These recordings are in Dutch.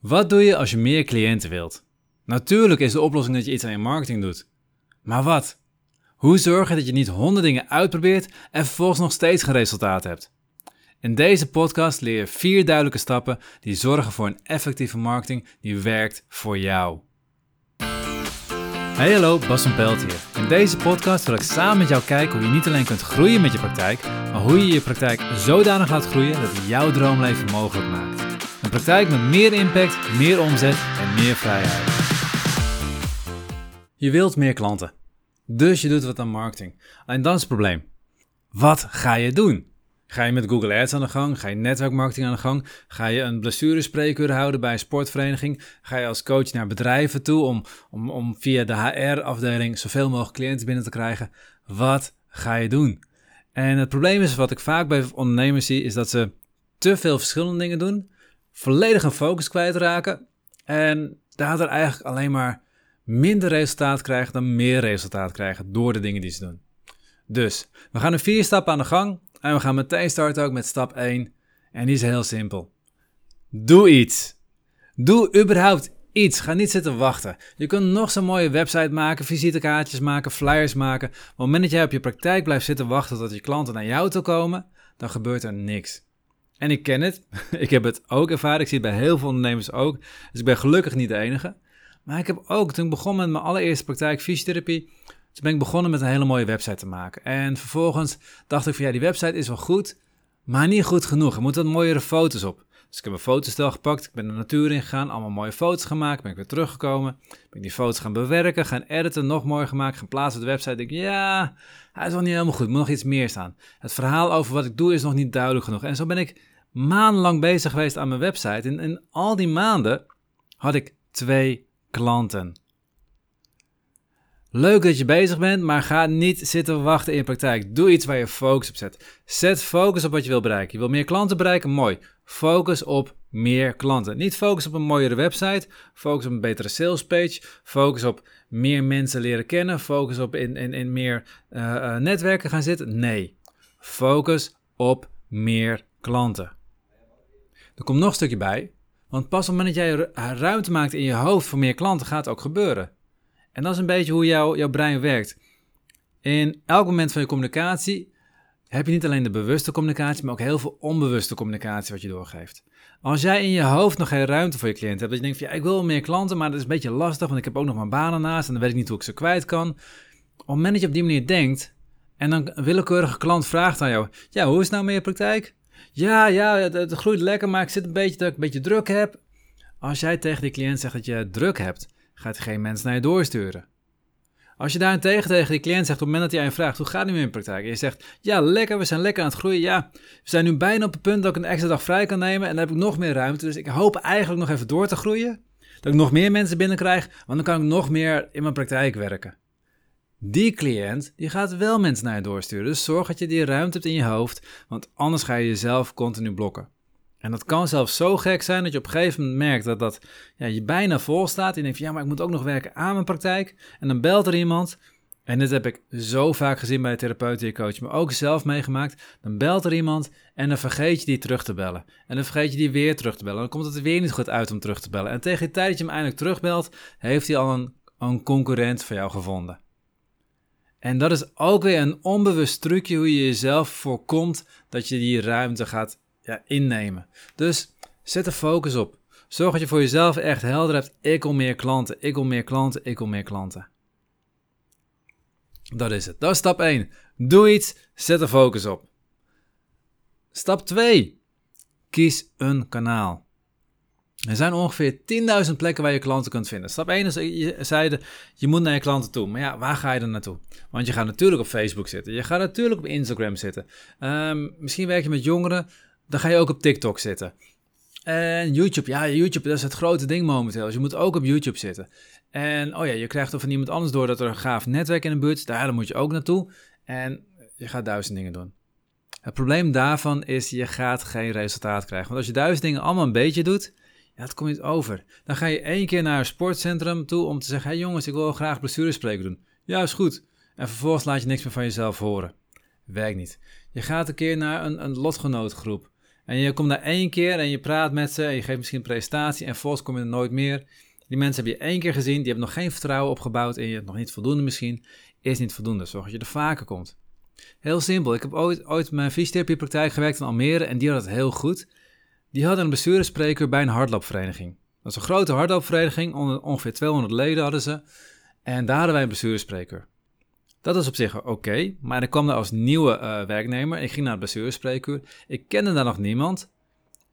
Wat doe je als je meer cliënten wilt? Natuurlijk is de oplossing dat je iets aan je marketing doet. Maar wat? Hoe zorg je dat je niet honderd dingen uitprobeert en vervolgens nog steeds geen resultaat hebt? In deze podcast leer je vier duidelijke stappen die zorgen voor een effectieve marketing die werkt voor jou. Hey hallo, Bas van Pelt hier. In deze podcast wil ik samen met jou kijken hoe je niet alleen kunt groeien met je praktijk, maar hoe je je praktijk zodanig laat groeien dat het jouw droomleven mogelijk maakt. Een praktijk met meer impact, meer omzet en meer vrijheid. Je wilt meer klanten, dus je doet wat aan marketing. Alleen dan is het probleem. Wat ga je doen? Ga je met Google Ads aan de gang? Ga je netwerkmarketing aan de gang? Ga je een blessurespreekuur houden bij een sportvereniging? Ga je als coach naar bedrijven toe om, om, om via de HR-afdeling zoveel mogelijk cliënten binnen te krijgen? Wat ga je doen? En het probleem is, wat ik vaak bij ondernemers zie, is dat ze te veel verschillende dingen doen, volledig een focus kwijtraken en daardoor eigenlijk alleen maar minder resultaat krijgen dan meer resultaat krijgen door de dingen die ze doen. Dus, we gaan nu vier stappen aan de gang en we gaan meteen starten ook met stap 1. En die is heel simpel. Doe iets. Doe überhaupt iets. Ga niet zitten wachten. Je kunt nog zo'n mooie website maken, visitekaartjes maken, flyers maken. Maar op het moment dat jij op je praktijk blijft zitten wachten tot je klanten naar jou toe komen, dan gebeurt er niks. En ik ken het. ik heb het ook ervaren. Ik zie het bij heel veel ondernemers ook. Dus ik ben gelukkig niet de enige. Maar ik heb ook, toen ik begon met mijn allereerste praktijk fysiotherapie, toen ben ik begonnen met een hele mooie website te maken. En vervolgens dacht ik van ja, die website is wel goed, maar niet goed genoeg. Er moeten wat mooiere foto's op. Dus ik heb een fotostel gepakt, ik ben de natuur ingegaan, allemaal mooie foto's gemaakt, ben ik weer teruggekomen. Ben ik die foto's gaan bewerken, gaan editen, nog mooier gemaakt, gaan plaatsen op de website. Denk ja, hij is nog niet helemaal goed, moet nog iets meer staan. Het verhaal over wat ik doe is nog niet duidelijk genoeg. En zo ben ik maandenlang bezig geweest aan mijn website. En in al die maanden had ik twee klanten. Leuk dat je bezig bent, maar ga niet zitten wachten in praktijk. Doe iets waar je focus op zet. Zet focus op wat je wil bereiken. Je wil meer klanten bereiken? Mooi. Focus op meer klanten. Niet focus op een mooiere website. Focus op een betere salespage. Focus op meer mensen leren kennen. Focus op in, in, in meer uh, netwerken gaan zitten. Nee. Focus op meer klanten. Er komt nog een stukje bij. Want pas op het moment dat jij ruimte maakt in je hoofd voor meer klanten, gaat het ook gebeuren. En dat is een beetje hoe jouw brein werkt. In elk moment van je communicatie heb je niet alleen de bewuste communicatie, maar ook heel veel onbewuste communicatie wat je doorgeeft. Als jij in je hoofd nog geen ruimte voor je cliënt hebt, dat je denkt van ja, ik wil meer klanten, maar dat is een beetje lastig, want ik heb ook nog mijn banen naast en dan weet ik niet hoe ik ze kwijt kan. Op het moment dat je op die manier denkt en dan een willekeurige klant vraagt aan jou, ja, hoe is het nou met je praktijk? Ja, ja, het, het groeit lekker, maar ik zit een beetje dat ik een beetje druk heb. Als jij tegen die cliënt zegt dat je druk hebt, gaat geen mens naar je doorsturen. Als je daarentegen tegen die cliënt zegt op het moment dat hij je vraagt, hoe gaat het nu in praktijk? En je zegt, ja lekker, we zijn lekker aan het groeien. Ja, we zijn nu bijna op het punt dat ik een extra dag vrij kan nemen en dan heb ik nog meer ruimte. Dus ik hoop eigenlijk nog even door te groeien. Dat ik nog meer mensen binnenkrijg, want dan kan ik nog meer in mijn praktijk werken. Die cliënt, die gaat wel mensen naar je doorsturen. Dus zorg dat je die ruimte hebt in je hoofd, want anders ga je jezelf continu blokken. En dat kan zelfs zo gek zijn dat je op een gegeven moment merkt dat, dat ja, je bijna vol staat. En je denkt van ja, maar ik moet ook nog werken aan mijn praktijk. En dan belt er iemand. En dit heb ik zo vaak gezien bij therapeuten coach, maar ook zelf meegemaakt. Dan belt er iemand en dan vergeet je die terug te bellen. En dan vergeet je die weer terug te bellen. Dan komt het er weer niet goed uit om terug te bellen. En tegen de tijd dat je hem eindelijk terugbelt, heeft hij al een, een concurrent voor jou gevonden. En dat is ook weer een onbewust trucje hoe je jezelf voorkomt dat je die ruimte gaat ja, innemen. Dus zet er focus op. Zorg dat je voor jezelf echt helder hebt. Ik wil meer klanten, ik wil meer klanten, ik wil meer klanten. Dat is het. Dat is stap 1. Doe iets, zet er focus op. Stap 2. Kies een kanaal. Er zijn ongeveer 10.000 plekken waar je klanten kunt vinden. Stap 1 is, je zeiden, je moet naar je klanten toe. Maar ja, waar ga je dan naartoe? Want je gaat natuurlijk op Facebook zitten. Je gaat natuurlijk op Instagram zitten. Um, misschien werk je met jongeren dan ga je ook op TikTok zitten. En YouTube, ja, YouTube, dat is het grote ding momenteel. Dus je moet ook op YouTube zitten. En oh ja, je krijgt er van iemand anders door dat er een gaaf netwerk in de buurt is. Daar moet je ook naartoe. En je gaat duizend dingen doen. Het probleem daarvan is, je gaat geen resultaat krijgen. Want als je duizend dingen allemaal een beetje doet, ja, dat komt niet over. Dan ga je één keer naar een sportcentrum toe om te zeggen... hé hey jongens, ik wil graag blessurespreker doen. Ja, is goed. En vervolgens laat je niks meer van jezelf horen. Werkt niet. Je gaat een keer naar een, een lotgenootgroep. En je komt daar één keer en je praat met ze en je geeft misschien een presentatie en volgens kom je er nooit meer. Die mensen heb je één keer gezien, die hebben nog geen vertrouwen opgebouwd in je, nog niet voldoende misschien. Is niet voldoende, zorg dat je er vaker komt. Heel simpel, ik heb ooit, mijn fysiotherapiepraktijk gewerkt in Almere en die had het heel goed. Die hadden een bestuurderspreker bij een hardloopvereniging. Dat is een grote hardloopvereniging, ongeveer 200 leden hadden ze. En daar hadden wij een bestuursspreker. Dat was op zich oké, maar ik kwam daar als nieuwe uh, werknemer. Ik ging naar het bestuursspreekuur. Ik kende daar nog niemand.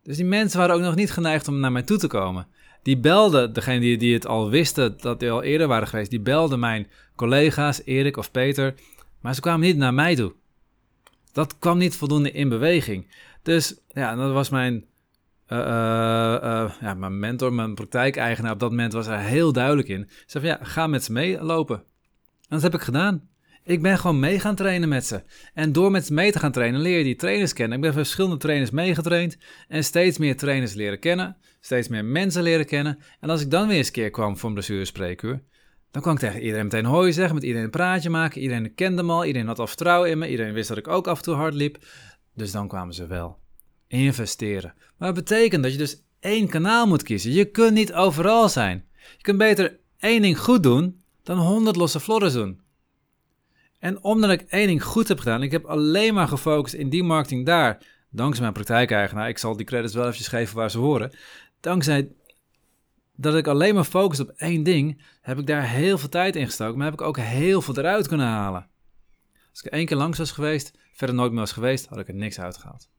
Dus die mensen waren ook nog niet geneigd om naar mij toe te komen. Die belden, degene die, die het al wisten dat die al eerder waren geweest, die belden mijn collega's, Erik of Peter. Maar ze kwamen niet naar mij toe. Dat kwam niet voldoende in beweging. Dus ja, dat was mijn uh, ja, mijn mentor, mijn praktijkeigenaar op dat moment was er heel duidelijk in. Ze zei van ja, ga met ze meelopen. En dat heb ik gedaan. Ik ben gewoon mee gaan trainen met ze. En door met ze mee te gaan trainen leer je die trainers kennen. Ik ben verschillende trainers meegetraind en steeds meer trainers leren kennen. Steeds meer mensen leren kennen. En als ik dan weer eens een keer kwam voor een blessurespreekuur, dan kon ik tegen iedereen meteen hoi zeggen, met iedereen een praatje maken. Iedereen kende me al, iedereen had al vertrouwen in me. Iedereen wist dat ik ook af en toe hard liep. Dus dan kwamen ze wel investeren. Maar dat betekent dat je dus één kanaal moet kiezen. Je kunt niet overal zijn. Je kunt beter één ding goed doen dan honderd losse flores doen. En omdat ik één ding goed heb gedaan, ik heb alleen maar gefocust in die marketing daar, dankzij mijn praktijkeigenaar, ik zal die credits wel even geven waar ze horen, dankzij dat ik alleen maar focus op één ding, heb ik daar heel veel tijd in gestoken, maar heb ik ook heel veel eruit kunnen halen. Als ik één keer langs was geweest, verder nooit meer was geweest, had ik er niks uitgehaald.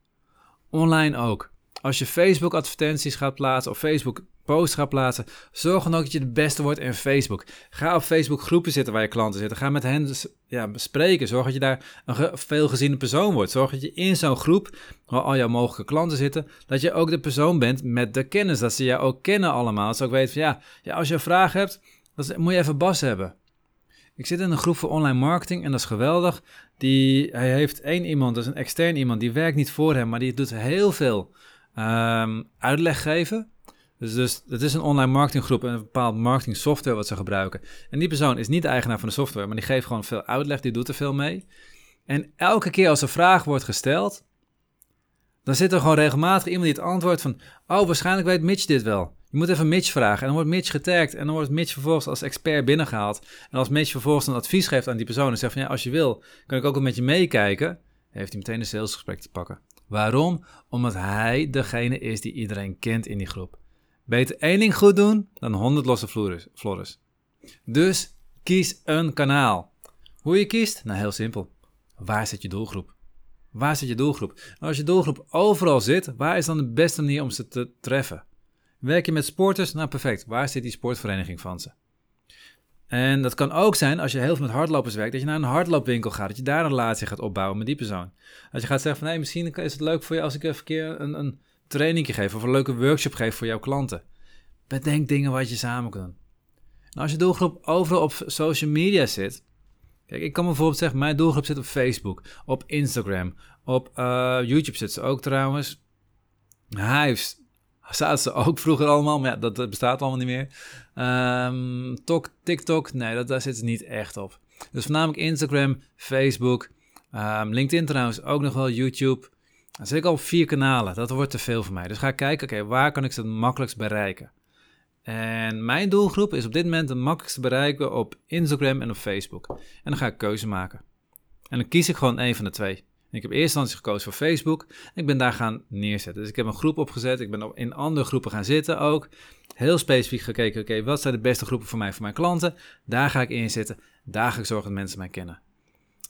Online ook. Als je Facebook advertenties gaat plaatsen of Facebook posts gaat plaatsen, zorg dan ook dat je de beste wordt in Facebook. Ga op Facebook groepen zitten waar je klanten zitten. Ga met hen ja. Zorg dat je daar een veelgeziene persoon wordt. Zorg dat je in zo'n groep, waar al jouw mogelijke klanten zitten, dat je ook de persoon bent met de kennis. Dat ze jou ook kennen allemaal. Dat ze ook weten van ja, ja als je een vraag hebt, dan moet je even Bas hebben. Ik zit in een groep voor online marketing en dat is geweldig. Die, hij heeft één iemand, dat is een extern iemand, die werkt niet voor hem, maar die doet heel veel um, uitleg geven. Dus, dus het is een online marketinggroep en een bepaald marketing software wat ze gebruiken. En die persoon is niet de eigenaar van de software, maar die geeft gewoon veel uitleg, die doet er veel mee. En elke keer als een vraag wordt gesteld, dan zit er gewoon regelmatig iemand die het antwoordt van... Oh, waarschijnlijk weet Mitch dit wel. Je moet even Mitch vragen. En dan wordt Mitch getagd. En dan wordt Mitch vervolgens als expert binnengehaald. En als Mitch vervolgens een advies geeft aan die persoon en zegt van... Ja, als je wil, kan ik ook wel met je meekijken. Heeft hij meteen een salesgesprek te pakken. Waarom? Omdat hij degene is die iedereen kent in die groep. Beter één ding goed doen dan 100 losse flores. Dus kies een kanaal. Hoe je kiest? Nou, heel simpel. Waar zit je doelgroep? Waar zit je doelgroep? Nou, als je doelgroep overal zit, waar is dan de beste manier om ze te treffen? Werk je met sporters? Nou, perfect. Waar zit die sportvereniging van ze? En dat kan ook zijn, als je heel veel met hardlopers werkt, dat je naar een hardloopwinkel gaat, dat je daar een relatie gaat opbouwen met die persoon. Als je gaat zeggen van, hé, misschien is het leuk voor je als ik even een keer een, een trainingje geef of een leuke workshop geef voor jouw klanten. Bedenk dingen wat je samen kan doen. Nou, als je doelgroep overal op social media zit, kijk, ik kan bijvoorbeeld zeggen, mijn doelgroep zit op Facebook, op Instagram, op uh, YouTube zit ze ook trouwens. Hives, zaten ze ook vroeger allemaal, maar ja, dat, bestaat allemaal niet meer. Um, Tok, TikTok, nee, dat, daar zit ze niet echt op. Dus voornamelijk Instagram, Facebook, um, LinkedIn trouwens, ook nog wel YouTube. Dan zit ik al op vier kanalen, dat wordt te veel voor mij. Dus ga ik kijken, oké, waar kan ik ze het makkelijkst bereiken? En mijn doelgroep is op dit moment het makkelijkst bereiken op Instagram en op Facebook. En dan ga ik keuze maken. En dan kies ik gewoon een van de twee ik heb eerst instantie gekozen voor Facebook. Ik ben daar gaan neerzetten. Dus ik heb een groep opgezet. Ik ben in andere groepen gaan zitten ook. Heel specifiek gekeken, oké, wat zijn de beste groepen voor mij, voor mijn klanten? Daar ga ik in zitten. Daar ga ik zorgen dat mensen mij kennen.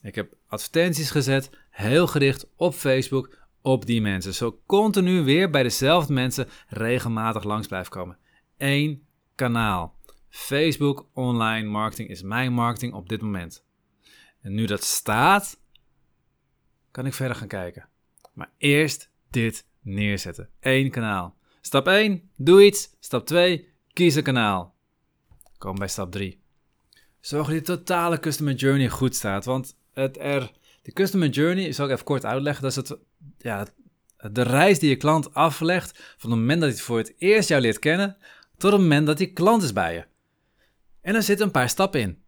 Ik heb advertenties gezet, heel gericht op Facebook, op die mensen. Zo continu weer bij dezelfde mensen regelmatig langs blijven komen. Eén kanaal. Facebook online marketing is mijn marketing op dit moment. En nu dat staat, kan ik verder gaan kijken. Maar eerst dit neerzetten. Eén kanaal. Stap 1, doe iets. Stap 2, kies een kanaal. Kom bij stap 3. Zorg dat die totale customer journey goed staat. Want het er, de customer journey, zal ik even kort uitleggen, dat is het, ja, de reis die je klant aflegt van het moment dat hij voor het eerst jou leert kennen, tot het moment dat hij klant is bij je. En er zitten een paar stappen in.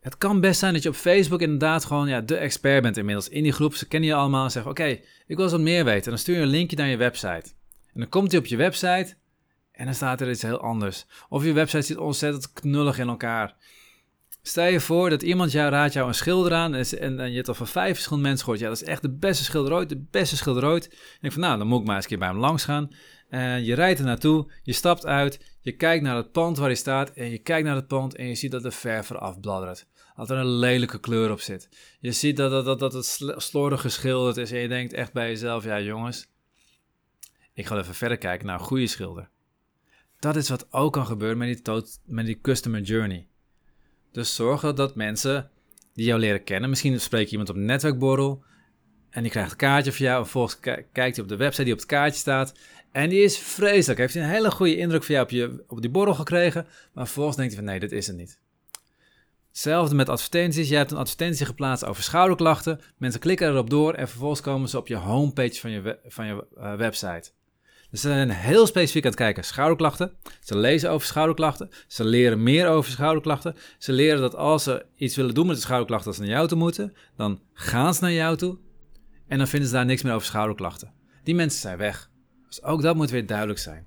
Het kan best zijn dat je op Facebook inderdaad gewoon ja, de expert bent inmiddels. In die groep, ze kennen je allemaal en zeggen, oké, ik wil eens wat meer weten. En dan stuur je een linkje naar je website. En dan komt hij op je website en dan staat er iets heel anders. Of je website zit ontzettend knullig in elkaar. Stel je voor dat iemand jou raadt jou een schilder aan en, en, je hebt al van vijf verschillende mensen gehoord. Ja, dat is echt de beste schilder ooit, de beste schilder ooit. En ik van, nou, dan moet ik maar eens een keer bij hem langs gaan. En je rijdt er naartoe, je stapt uit, je kijkt naar het pand waar hij staat en je kijkt naar het pand en je ziet dat de verf eraf bladdert. Dat er een lelijke kleur op zit. Je ziet dat, dat, dat, dat het slordig geschilderd is en je denkt echt bij jezelf, ja jongens, ik ga even verder kijken naar een goede schilder. Dat is wat ook kan gebeuren met die, met die customer journey. Dus zorg dat mensen die jou leren kennen, misschien spreek je iemand op een netwerkborrel en die krijgt een kaartje van jou. En vervolgens kijkt hij op de website die op het kaartje staat. En die is vreselijk. Heeft een hele goede indruk van jou op, je, op die borrel gekregen. Maar vervolgens denkt hij van nee, dit is het niet. Hetzelfde met advertenties. Je hebt een advertentie geplaatst over schouderklachten. Mensen klikken erop door en vervolgens komen ze op je homepage van je, van je uh, website. Dus ze zijn heel specifiek aan het kijken. Schouderklachten. Ze lezen over schouderklachten. Ze leren meer over schouderklachten. Ze leren dat als ze iets willen doen met de schouderklachten, dat ze naar jou toe moeten. Dan gaan ze naar jou toe. En dan vinden ze daar niks meer over schouderklachten. Die mensen zijn weg. Dus ook dat moet weer duidelijk zijn.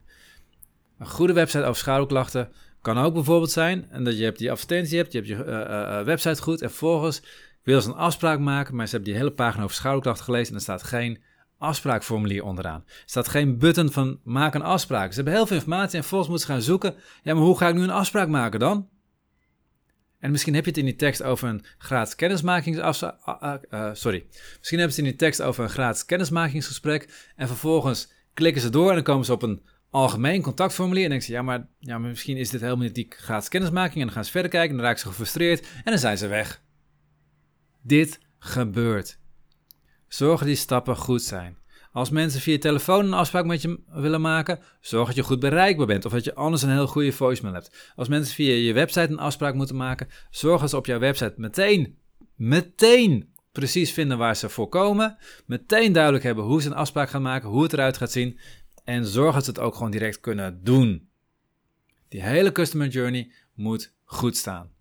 Een goede website over schouderklachten kan ook bijvoorbeeld zijn en dat je hebt die advertentie hebt, je hebt je uh, uh, website goed en vervolgens wil ze een afspraak maken, maar ze hebben die hele pagina over schouderklachten gelezen en er staat geen afspraakformulier onderaan. Er staat geen button van maak een afspraak. Ze hebben heel veel informatie en vervolgens moeten ze gaan zoeken. Ja, maar hoe ga ik nu een afspraak maken dan? En misschien heb je het in die tekst over een gratis kennismakingsafspraak. Uh, sorry. Misschien hebben ze in die tekst over een gratis kennismakingsgesprek. En vervolgens klikken ze door en dan komen ze op een algemeen contactformulier. En denken ze, ja maar, ja, misschien is dit helemaal niet die gratis kennismaking. En dan gaan ze verder kijken en dan raken ze gefrustreerd. En dan zijn ze weg. Dit gebeurt. Zorg dat die stappen goed zijn. Als mensen via telefoon een afspraak met je willen maken, zorg dat je goed bereikbaar bent of dat je anders een heel goede voicemail hebt. Als mensen via je website een afspraak moeten maken, zorg dat ze op jouw website meteen, meteen precies vinden waar ze voor komen. Meteen duidelijk hebben hoe ze een afspraak gaan maken, hoe het eruit gaat zien. En zorg dat ze het ook gewoon direct kunnen doen. Die hele customer journey moet goed staan.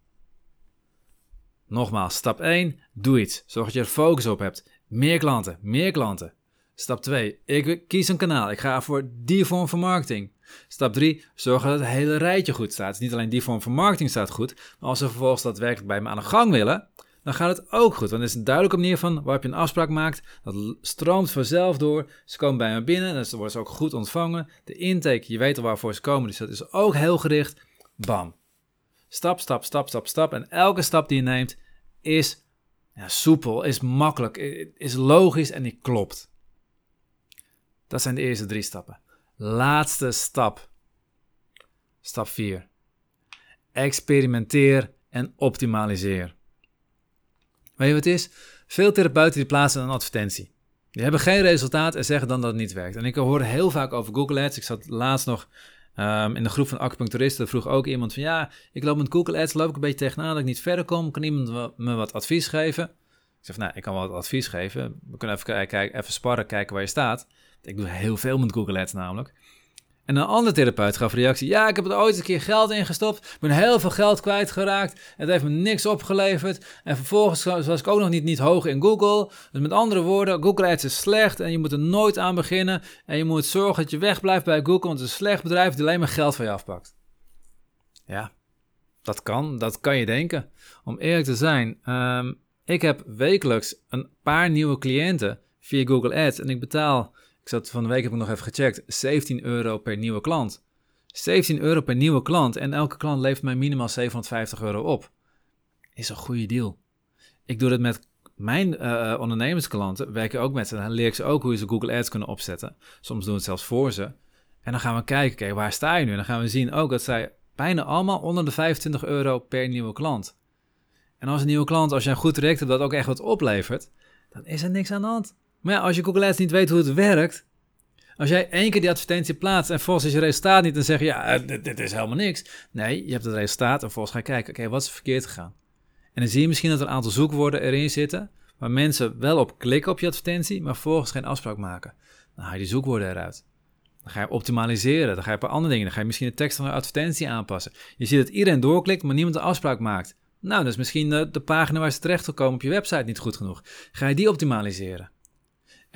Nogmaals, stap 1, doe iets. Zorg dat je er focus op hebt. Meer klanten, meer klanten. Stap 2. Ik kies een kanaal. Ik ga voor die vorm van marketing. Stap 3. Zorg dat het hele rijtje goed staat. Dus niet alleen die vorm van marketing staat goed, maar als ze vervolgens daadwerkelijk bij me aan de gang willen, dan gaat het ook goed. Want het is een duidelijke manier van waarop je een afspraak maakt. Dat stroomt vanzelf door. Ze komen bij me binnen, dus dan worden ze ook goed ontvangen. De intake, je weet al waarvoor ze komen, dus dat is ook heel gericht. Bam. Stap, stap, stap, stap, stap. En elke stap die je neemt is ja, soepel, is makkelijk, is logisch en die klopt. Dat zijn de eerste drie stappen. Laatste stap. Stap 4. Experimenteer en optimaliseer. Weet je wat het is? Veel therapeuten die plaatsen een advertentie. Die hebben geen resultaat en zeggen dan dat het niet werkt. En ik hoor heel vaak over Google Ads. Ik zat laatst nog um, in de groep van acupuncturisten. vroeg ook iemand van ja, ik loop met Google Ads, loop ik een beetje tegenaan dat ik niet verder kom. Kan iemand me wat advies geven? Ik zeg nou, ik kan wel wat advies geven. We kunnen even, kijken, even sparren, kijken waar je staat. Ik doe heel veel met Google Ads namelijk. En een andere therapeut gaf reactie. Ja, ik heb er ooit een keer geld in gestopt. Ik ben heel veel geld kwijtgeraakt. Het heeft me niks opgeleverd. En vervolgens was ik ook nog niet, niet hoog in Google. Dus met andere woorden, Google Ads is slecht. En je moet er nooit aan beginnen. En je moet zorgen dat je wegblijft bij Google. Want het is een slecht bedrijf die alleen maar geld van je afpakt. Ja, dat kan. Dat kan je denken. Om eerlijk te zijn. Um, ik heb wekelijks een paar nieuwe cliënten via Google Ads. En ik betaal ik zat van de week heb ik nog even gecheckt. 17 euro per nieuwe klant. 17 euro per nieuwe klant en elke klant levert mij minimaal 750 euro op. Is een goede deal. Ik doe het met mijn uh, ondernemersklanten, werk ik ook met ze. Dan leer ik ze ook hoe ze Google Ads kunnen opzetten. Soms doen we het zelfs voor ze. En dan gaan we kijken, oké, waar sta je nu? En dan gaan we zien ook dat zij bijna allemaal onder de 25 euro per nieuwe klant. En als een nieuwe klant, als je een goed traject hebt dat ook echt wat oplevert, dan is er niks aan de hand. Maar ja, als je Google Ads niet weet hoe het werkt, als jij één keer die advertentie plaatst en volgens is je resultaat niet, dan zeg je, ja, eh, dit, is helemaal niks. Nee, je hebt het resultaat en volgens ga je kijken, oké, wat is er verkeerd gegaan? En dan zie je misschien dat er een aantal zoekwoorden erin zitten, waar mensen wel op klikken op je advertentie, maar volgens geen afspraak maken. Dan haal je die zoekwoorden eruit. Dan ga je optimaliseren, dan ga je een paar andere dingen, dan ga je misschien de tekst van de advertentie aanpassen. Je ziet dat iedereen doorklikt, maar niemand een afspraak maakt. Nou, dus misschien de, de pagina waar ze terecht komen op je website niet goed genoeg. Ga je die optimaliseren?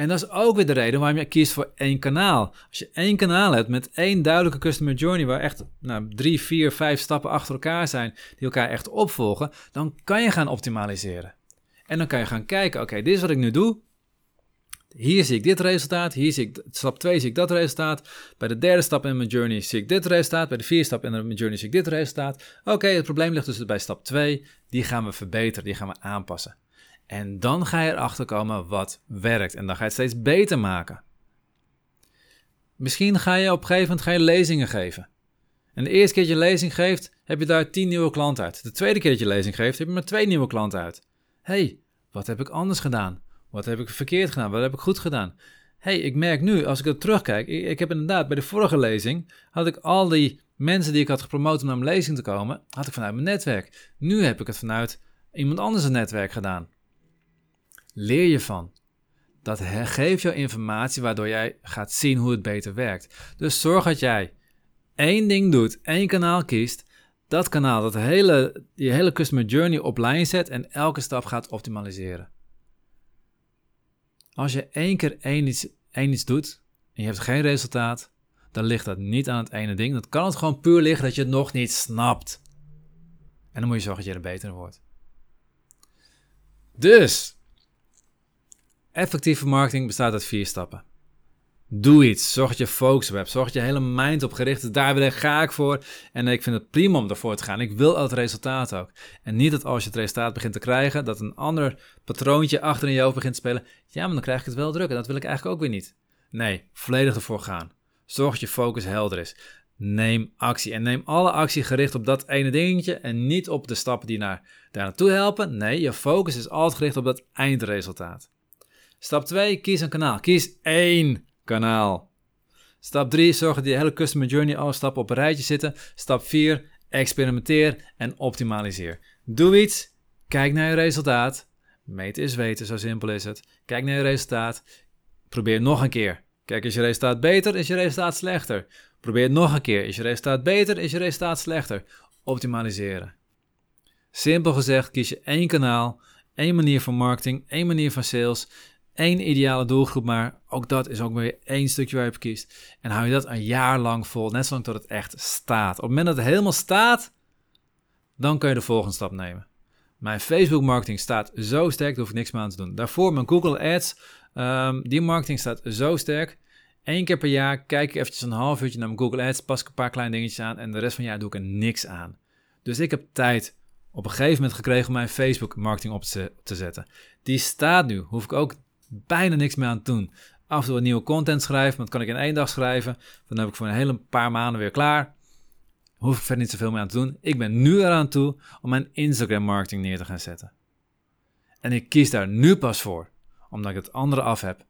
En dat is ook weer de reden waarom je kiest voor één kanaal. Als je één kanaal hebt met één duidelijke customer journey, waar echt nou, drie, vier, vijf stappen achter elkaar zijn, die elkaar echt opvolgen, dan kan je gaan optimaliseren. En dan kan je gaan kijken, oké, dit is wat ik nu doe. Hier zie ik dit resultaat, hier zie ik, stap 2 zie ik dat resultaat. Bij de derde stap in mijn journey zie ik dit resultaat, bij de vierde stap in mijn journey zie ik dit resultaat. Oké, het probleem ligt dus bij stap 2, die gaan we verbeteren, die gaan we aanpassen. En dan ga je erachter komen wat werkt en dan ga je het steeds beter maken. Misschien ga je op een gegeven moment je lezingen geven. En de eerste keer dat je lezing geeft, heb je daar 10 nieuwe klanten uit. De tweede keer dat je lezing geeft, heb je maar twee nieuwe klanten uit. hey, wat heb ik anders gedaan? Wat heb ik verkeerd gedaan? Wat heb ik goed gedaan? hey, ik merk nu, als ik er terugkijk, ik, ik, heb inderdaad bij de vorige lezing, had ik al die mensen die ik had gepromoot om naar mijn lezing te komen, had ik vanuit mijn netwerk. Nu heb ik het vanuit iemand anders een netwerk gedaan. Leer je van. Dat geeft jou informatie waardoor jij gaat zien hoe het beter werkt. Dus zorg dat jij één ding doet, één kanaal kiest, dat kanaal, dat hele, je hele customer journey op lijn zet en elke stap gaat optimaliseren. Als je één keer één iets, één iets doet en je hebt geen resultaat, dan ligt dat niet aan het ene ding. Dan kan het gewoon puur liggen dat je het nog niet snapt. En dan moet je zorgen dat je er beter wordt. Dus, effectieve marketing bestaat uit vier stappen. Doe iets. Zorg dat je focus hebt. Zorg dat je hele mind op gericht is. Daar ga ik voor. En ik vind het prima om ervoor te gaan. Ik wil het resultaat ook. En niet dat als je het resultaat begint te krijgen, dat een ander patroontje achter in je hoofd begint te spelen. Ja, maar dan krijg ik het wel druk. En dat wil ik eigenlijk ook weer niet. Nee, volledig ervoor gaan. Zorg dat je focus helder is. Neem actie. En neem alle actie gericht op dat ene dingetje. En niet op de stappen die naar, daar naartoe helpen. Nee, je focus is altijd gericht op dat eindresultaat. Stap 2, kies een kanaal. Kies één kanaal. Stap 3, zorg dat je hele customer journey alle stappen op een rijtje zitten. Stap 4, experimenteer en optimaliseer. Doe iets, kijk naar je resultaat. Meten is weten, zo simpel is het. Kijk naar je resultaat. Probeer nog een keer. Kijk, is je resultaat beter, is je resultaat slechter. Probeer het nog een keer. Is je resultaat beter, is je resultaat slechter. Optimaliseren. Simpel gezegd, kies je één kanaal, één manier van marketing, één manier van sales één ideale doelgroep, maar ook dat is ook weer één stukje waar je op kiest. En hou je dat een jaar lang vol, net zolang tot het echt staat. Op het moment dat het helemaal staat, dan kun je de volgende stap nemen. Mijn Facebook marketing staat zo sterk, daar hoef ik niks meer aan te doen. Daarvoor mijn Google Ads, um, die marketing staat zo sterk. Eén keer per jaar kijk ik eventjes een half uurtje naar mijn Google Ads, pas ik een paar kleine dingetjes aan en de rest van het jaar doe ik er niks aan. Dus ik heb tijd op een gegeven moment gekregen om mijn Facebook marketing op te zetten. Die staat nu, hoef ik ook bijna niks meer aan het doen. Af en toe nieuwe content schrijven, maar dat kan ik in één dag schrijven. Dan heb ik voor een hele paar maanden weer klaar. Hoef ik verder niet zoveel meer aan te doen. Ik ben nu eraan toe om mijn Instagram marketing neer te gaan zetten. En ik kies daar nu pas voor, omdat ik het andere af heb.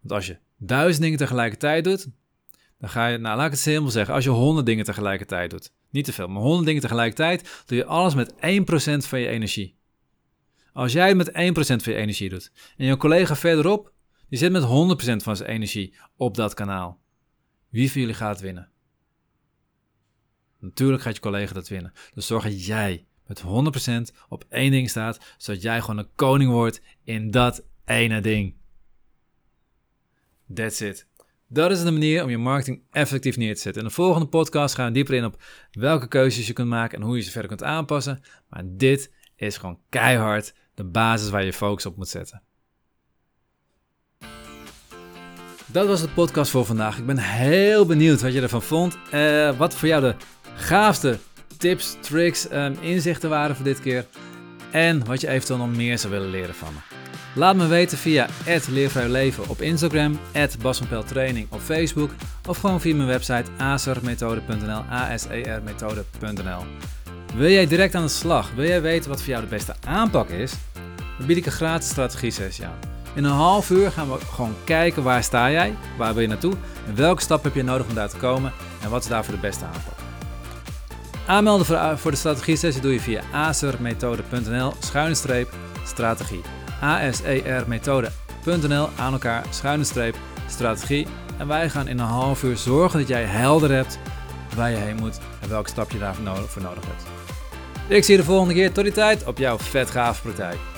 Want als je duizend dingen tegelijkertijd doet, dan ga je, nou laat ik het simpel zeggen, als je honderd dingen tegelijkertijd doet, niet te veel, maar honderd dingen tegelijkertijd, doe je alles met 1% van je energie. Als jij met 1% van je energie doet en je collega verderop, die zit met 100% van zijn energie op dat kanaal. Wie van jullie gaat winnen? Natuurlijk gaat je collega dat winnen. Dus zorg dat jij met 100% op één ding staat, zodat jij gewoon een koning wordt in dat ene ding. That's it. Dat is de manier om je marketing effectief neer te zetten. In de volgende podcast gaan we dieper in op welke keuzes je kunt maken en hoe je ze verder kunt aanpassen. Maar dit is gewoon keihard de basis waar je focus op moet zetten. Dat was de podcast voor vandaag. Ik ben heel benieuwd wat je ervan vond. Uh, wat voor jou de gaafste tips, tricks, um, inzichten waren voor dit keer. En wat je eventueel nog meer zou willen leren van me. Laat me weten via Leven op Instagram, Training op Facebook of gewoon via mijn website asermethode.nl, asermethode.nl. Wil jij direct aan de slag? Wil jij weten wat voor jou de beste aanpak is? Dan bied ik een gratis strategie-sessie aan. In een half uur gaan we gewoon kijken waar sta jij, waar wil je naartoe en welke stap heb je nodig om daar te komen en wat is daarvoor de beste aanpak. Aanmelden voor, voor de strategie-sessie doe je via asermethode.nl schuine streep strategie. asermethode.nl aan elkaar schuine streep strategie. En wij gaan in een half uur zorgen dat jij helder hebt waar je heen moet en welke stap je daarvoor nodig, voor nodig hebt. Ik zie je de volgende keer. Tot die tijd op jouw vetgave praktijk.